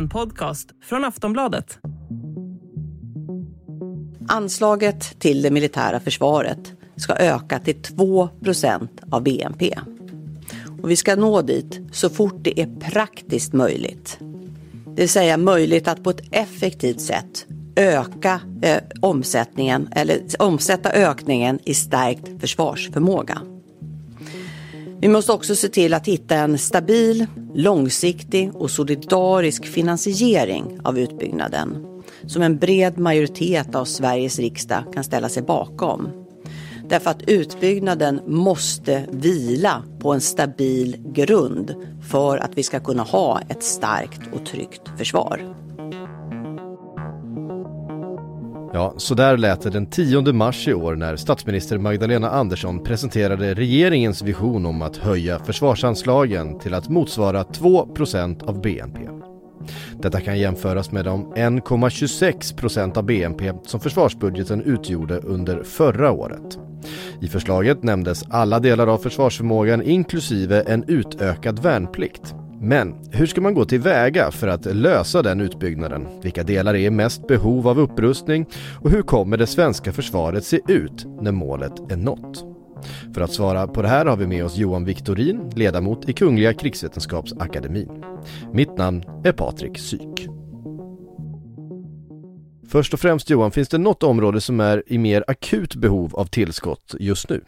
En podcast från Aftonbladet. Anslaget till det militära försvaret ska öka till 2% av BNP. Och vi ska nå dit så fort det är praktiskt möjligt. Det vill säga möjligt att på ett effektivt sätt öka eh, omsättningen eller omsätta ökningen i stärkt försvarsförmåga. Vi måste också se till att hitta en stabil, långsiktig och solidarisk finansiering av utbyggnaden som en bred majoritet av Sveriges riksdag kan ställa sig bakom. Därför att utbyggnaden måste vila på en stabil grund för att vi ska kunna ha ett starkt och tryggt försvar. Ja, så där lät det den 10 mars i år när statsminister Magdalena Andersson presenterade regeringens vision om att höja försvarsanslagen till att motsvara 2% av BNP. Detta kan jämföras med de 1,26 av BNP som försvarsbudgeten utgjorde under förra året. I förslaget nämndes alla delar av försvarsförmågan inklusive en utökad värnplikt. Men hur ska man gå tillväga för att lösa den utbyggnaden? Vilka delar är i mest behov av upprustning? Och hur kommer det svenska försvaret se ut när målet är nått? För att svara på det här har vi med oss Johan Viktorin, ledamot i Kungliga krigsvetenskapsakademin. Mitt namn är Patrik Syk. Först och främst Johan, finns det något område som är i mer akut behov av tillskott just nu?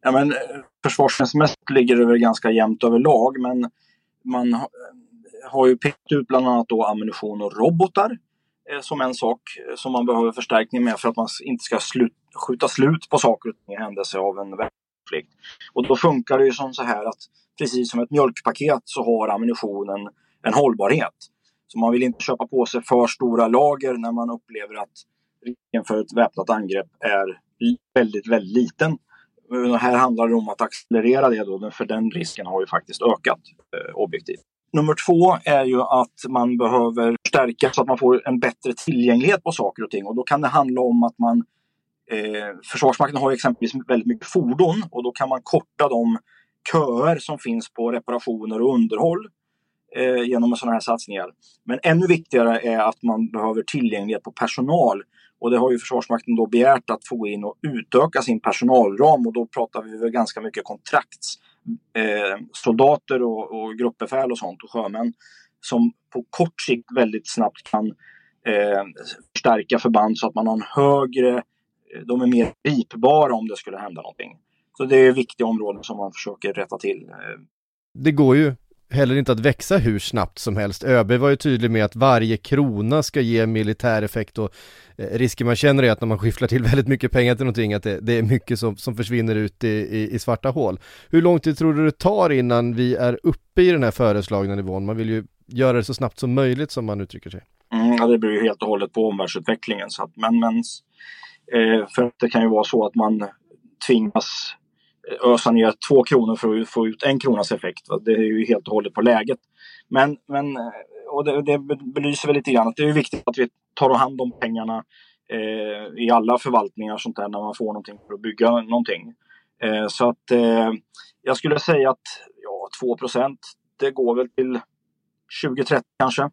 Ja, men, eh, försvarsmässigt ligger det väl ganska jämnt överlag men man har ju pekat ut bland annat då ammunition och robotar eh, som en sak eh, som man behöver förstärkning med för att man inte ska slut, skjuta slut på saker och ting i händelse av en konflikt. Och då funkar det ju som så här att precis som ett mjölkpaket så har ammunitionen en hållbarhet. Så man vill inte köpa på sig för stora lager när man upplever att risken för ett väpnat angrepp är väldigt, väldigt liten. Här handlar det om att accelerera det då, för den risken har ju faktiskt ökat eh, objektivt. Nummer två är ju att man behöver stärka så att man får en bättre tillgänglighet på saker och ting. Och då kan det handla om att man eh, Försvarsmakten har exempelvis väldigt mycket fordon och då kan man korta de köer som finns på reparationer och underhåll eh, genom sådana här satsningar. Men ännu viktigare är att man behöver tillgänglighet på personal och det har ju Försvarsmakten då begärt att få gå in och utöka sin personalram och då pratar vi väl ganska mycket kontraktssoldater eh, och, och gruppbefäl och sånt och sjömän som på kort sikt väldigt snabbt kan eh, förstärka förband så att man har en högre, eh, de är mer gripbara om det skulle hända någonting. Så det är viktiga områden som man försöker rätta till. Eh. Det går ju heller inte att växa hur snabbt som helst. ÖB var ju tydlig med att varje krona ska ge militär effekt och eh, risken man känner är att när man skifflar till väldigt mycket pengar till någonting att det, det är mycket som, som försvinner ut i, i, i, svarta hål. Hur lång tid tror du det tar innan vi är uppe i den här föreslagna nivån? Man vill ju göra det så snabbt som möjligt som man uttrycker sig. Mm, ja, det beror ju helt och hållet på omvärldsutvecklingen. Så att, men, men eh, för det kan ju vara så att man tvingas Eh, ösa ner två kronor för att få ut en kronas effekt. Det är ju helt och hållet på läget. Men, men eh, och det, det belyser väl lite grann att det är viktigt att vi tar hand om pengarna eh, i alla förvaltningar sånt där när man får någonting för att bygga någonting. Eh, så att eh, jag skulle säga att ja, 2% det går väl till 2030 kanske.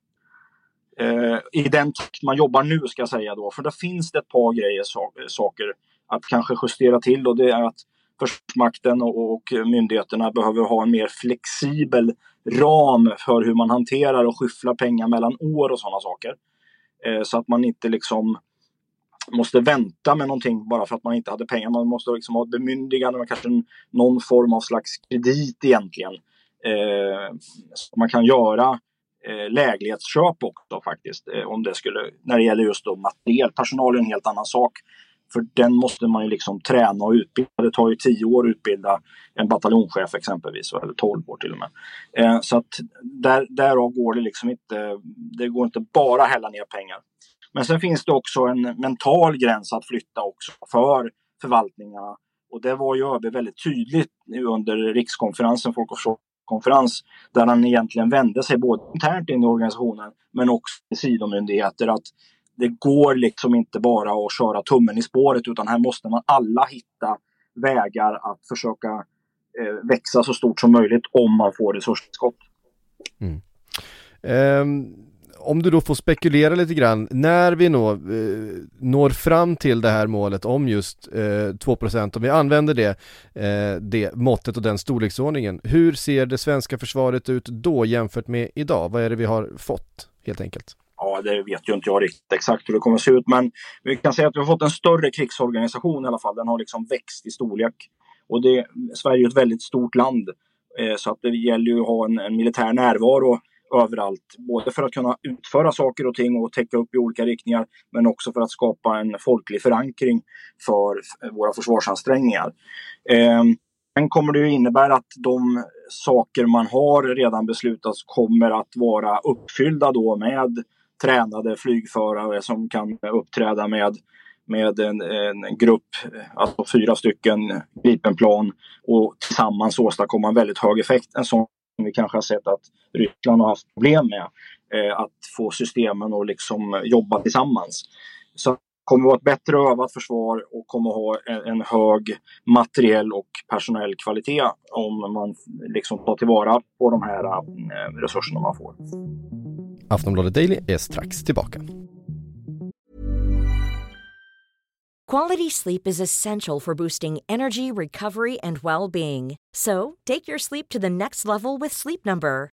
Eh, I den takt man jobbar nu ska jag säga då, för det finns det ett par grejer, saker att kanske justera till och det är att Försvarsmakten och myndigheterna behöver ha en mer flexibel ram för hur man hanterar och skyfflar pengar mellan år och sådana saker. Eh, så att man inte liksom måste vänta med någonting bara för att man inte hade pengar. Man måste liksom ha ett bemyndigande med kanske någon form av slags kredit egentligen. Eh, så man kan göra eh, läglighetsköp också faktiskt. Eh, om det skulle, när det gäller just då materiel. Personal är en helt annan sak. För den måste man ju liksom träna och utbilda. Det tar ju tio år att utbilda en bataljonschef exempelvis, eller tolv år till och med. Eh, så att där, därav går det liksom inte, det går inte bara att hälla ner pengar. Men sen finns det också en mental gräns att flytta också för förvaltningarna. Och det var ju ÖB väldigt tydligt nu under rikskonferensen, Folk och konferens där han egentligen vände sig både internt in i organisationen men också till sidomyndigheter att det går liksom inte bara att köra tummen i spåret utan här måste man alla hitta vägar att försöka eh, växa så stort som möjligt om man får resurstillskott. Mm. Um, om du då får spekulera lite grann, när vi nå, eh, når fram till det här målet om just eh, 2% om vi använder det, eh, det måttet och den storleksordningen, hur ser det svenska försvaret ut då jämfört med idag? Vad är det vi har fått helt enkelt? Ja, det vet ju inte jag riktigt exakt hur det kommer att se ut, men vi kan säga att vi har fått en större krigsorganisation i alla fall. Den har liksom växt i storlek. Och det, Sverige är ett väldigt stort land, eh, så att det gäller ju att ha en, en militär närvaro överallt. Både för att kunna utföra saker och ting och täcka upp i olika riktningar men också för att skapa en folklig förankring för våra försvarsansträngningar. Eh, Sen kommer det ju innebära att de saker man har redan beslutat kommer att vara uppfyllda då med tränade flygförare som kan uppträda med, med en, en grupp, alltså fyra stycken Gripenplan och tillsammans åstadkomma en väldigt hög effekt. En sån som vi kanske har sett att Ryssland har haft problem med. Eh, att få systemen att liksom jobba tillsammans. Så det kommer att vara ett bättre övat försvar och kommer att ha en, en hög materiell och personell kvalitet om man liksom tar tillvara på de här eh, resurserna man får. Aftonbladet Daily är strax tillbaka. Quality sleep is essential for boosting energy, recovery and well-being. So, take your sleep to the next level with Sleep Number.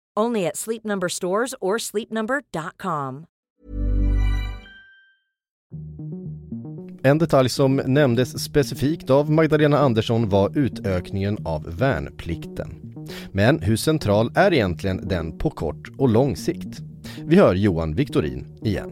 Only at Sleep Number stores or sleepnumber.com. En detalj som nämndes specifikt av Magdalena Andersson var utökningen av värnplikten. Men hur central är egentligen den på kort och lång sikt? Vi hör Johan Viktorin igen.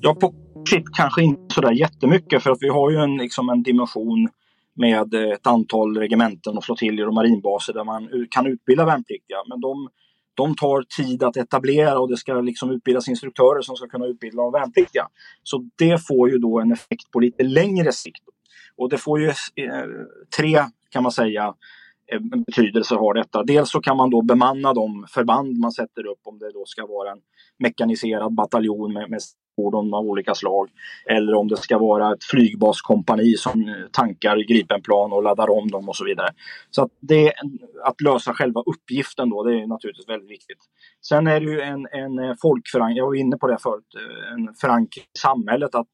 Ja, på sikt kanske inte sådär jättemycket för att vi har ju en, liksom en dimension med ett antal regementen och flottiljer och marinbaser där man kan utbilda värnpliktiga. Men de, de tar tid att etablera och det ska liksom utbildas instruktörer som ska kunna utbilda de värnpliktiga. Så det får ju då en effekt på lite längre sikt. Och det får ju eh, tre, kan man säga, eh, betydelser betydelse har detta. Dels så kan man då bemanna de förband man sätter upp om det då ska vara en mekaniserad bataljon med, med fordon av olika slag. Eller om det ska vara ett flygbaskompani som tankar Gripenplan och laddar om dem och så vidare. Så att, det, att lösa själva uppgiften då, det är naturligtvis väldigt viktigt. Sen är det ju en, en eh, folkförankring, jag var inne på det förut, eh, en förankring i samhället att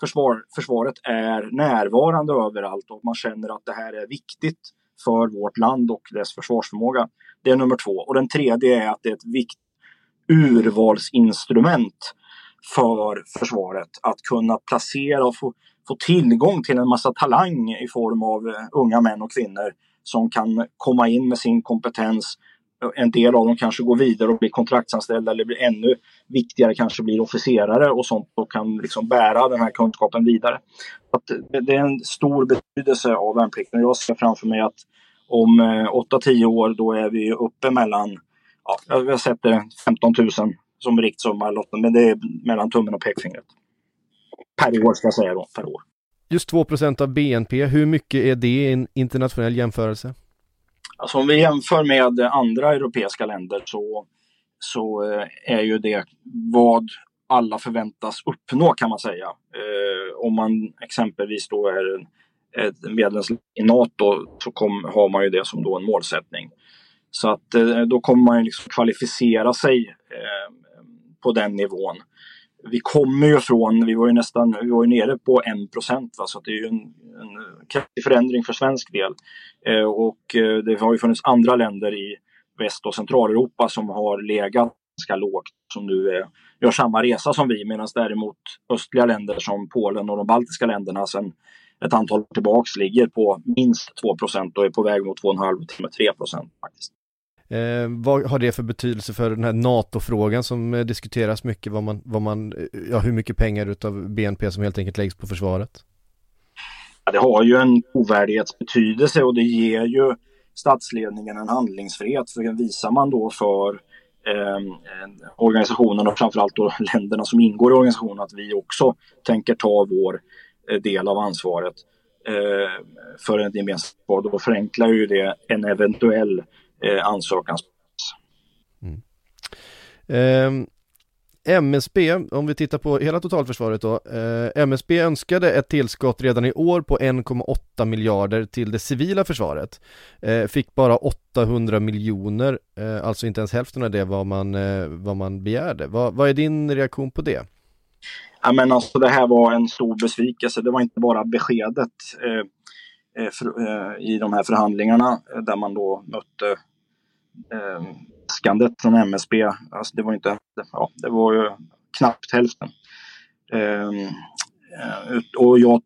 försvar, försvaret är närvarande överallt och man känner att det här är viktigt för vårt land och dess försvarsförmåga. Det är nummer två. Och den tredje är att det är ett viktigt urvalsinstrument för försvaret att kunna placera och få, få tillgång till en massa talang i form av eh, unga män och kvinnor som kan komma in med sin kompetens. En del av dem kanske går vidare och blir kontraktsanställda eller blir ännu viktigare, kanske blir officerare och sånt och kan liksom bära den här kunskapen vidare. Att det är en stor betydelse av värnplikten. Jag ser framför mig att om eh, 8-10 år då är vi uppe mellan, ja, jag sätter 15 000 som riktsumma, men det är mellan tummen och pekfingret. Per år ska jag säga då, per år. Just 2% av BNP, hur mycket är det i en internationell jämförelse? Alltså om vi jämför med andra europeiska länder så, så eh, är ju det vad alla förväntas uppnå kan man säga. Eh, om man exempelvis då är ett medlemsland i NATO så kom, har man ju det som då en målsättning. Så att eh, då kommer man ju liksom kvalificera sig eh, på den nivån. Vi kommer ju från, vi var ju nästan, vi var ju nere på 1 procent så det är ju en, en kraftig förändring för svensk del. Eh, och eh, det har ju funnits andra länder i Väst och Centraleuropa som har legat ganska lågt som nu eh, gör samma resa som vi medan däremot östliga länder som Polen och de baltiska länderna sedan ett antal år tillbaks ligger på minst 2% och är på väg mot 2,5 till 3% faktiskt. Eh, vad har det för betydelse för den här NATO-frågan som eh, diskuteras mycket? Vad man, vad man, eh, ja, hur mycket pengar utav BNP som helt enkelt läggs på försvaret? Ja, det har ju en ovärdighetsbetydelse och det ger ju statsledningen en handlingsfrihet. För visar man då för eh, organisationen och framförallt då länderna som ingår i organisationen att vi också tänker ta vår eh, del av ansvaret eh, för ett gemensamt. Då förenklar ju det en eventuell eh, ansökan. Mm. Um. MSB, om vi tittar på hela totalförsvaret då, eh, MSB önskade ett tillskott redan i år på 1,8 miljarder till det civila försvaret. Eh, fick bara 800 miljoner, eh, alltså inte ens hälften av det vad man, eh, vad man begärde. Va, vad är din reaktion på det? Ja, men alltså, det här var en stor besvikelse. Det var inte bara beskedet eh, eh, Eh, eh, i de här förhandlingarna eh, där man då mötte äskandet från MSB, alltså det var inte, ja, det var ju knappt hälften. Och jag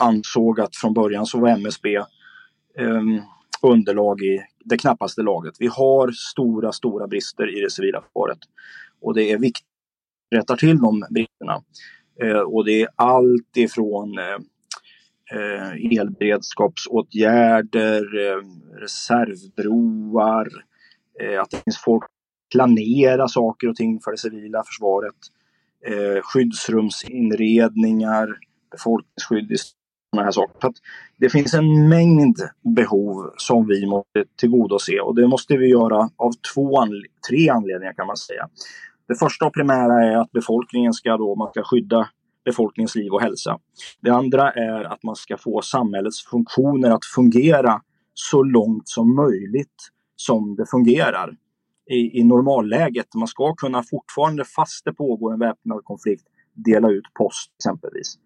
ansåg att från början så var MSB underlag i det knappaste laget. Vi har stora, stora brister i det civila försvaret och det är viktigt att rätta till de bristerna. Och det är allt ifrån eh, elberedskapsåtgärder, eh, reservbroar, eh, att det finns folk planera saker och ting för det civila försvaret. Eh, skyddsrumsinredningar, befolkningsskydd, sådana här saker. Så det finns en mängd behov som vi måste tillgodose och det måste vi göra av två anle tre anledningar kan man säga. Det första och primära är att befolkningen ska då, man ska skydda befolkningens liv och hälsa. Det andra är att man ska få samhällets funktioner att fungera så långt som möjligt som det fungerar i, i normalläget. Man ska kunna fortfarande, fast det pågår en väpnad konflikt, dela ut post exempelvis.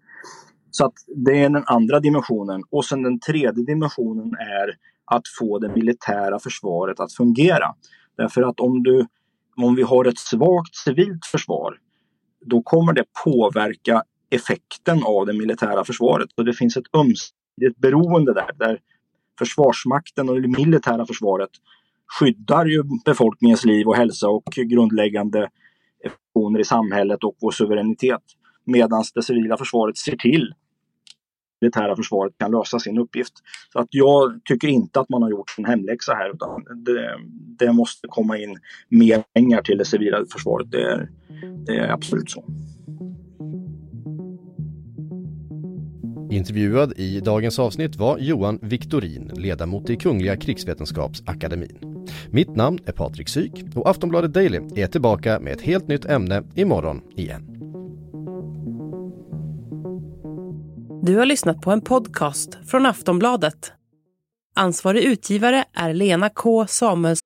Så att det är den andra dimensionen. Och sen den tredje dimensionen är att få det militära försvaret att fungera. Därför att om, du, om vi har ett svagt civilt försvar, då kommer det påverka effekten av det militära försvaret. Och det finns ett ömsesidigt beroende där, där Försvarsmakten och det militära försvaret skyddar ju befolkningens liv och hälsa och grundläggande funktioner i samhället och vår suveränitet. Medan det civila försvaret ser till det militära försvaret kan lösa sin uppgift. Så att jag tycker inte att man har gjort en hemläxa här utan det, det måste komma in mer pengar till det civila försvaret. Det är, det är absolut så. Intervjuad i dagens avsnitt var Johan Viktorin, ledamot i Kungliga krigsvetenskapsakademin. Mitt namn är Patrik Syk och Aftonbladet Daily är tillbaka med ett helt nytt ämne imorgon igen. Du har lyssnat på en podcast från Aftonbladet. Ansvarig utgivare är Lena K Samuels.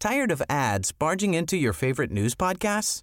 Tired of ads barging into your favorite news podcasts?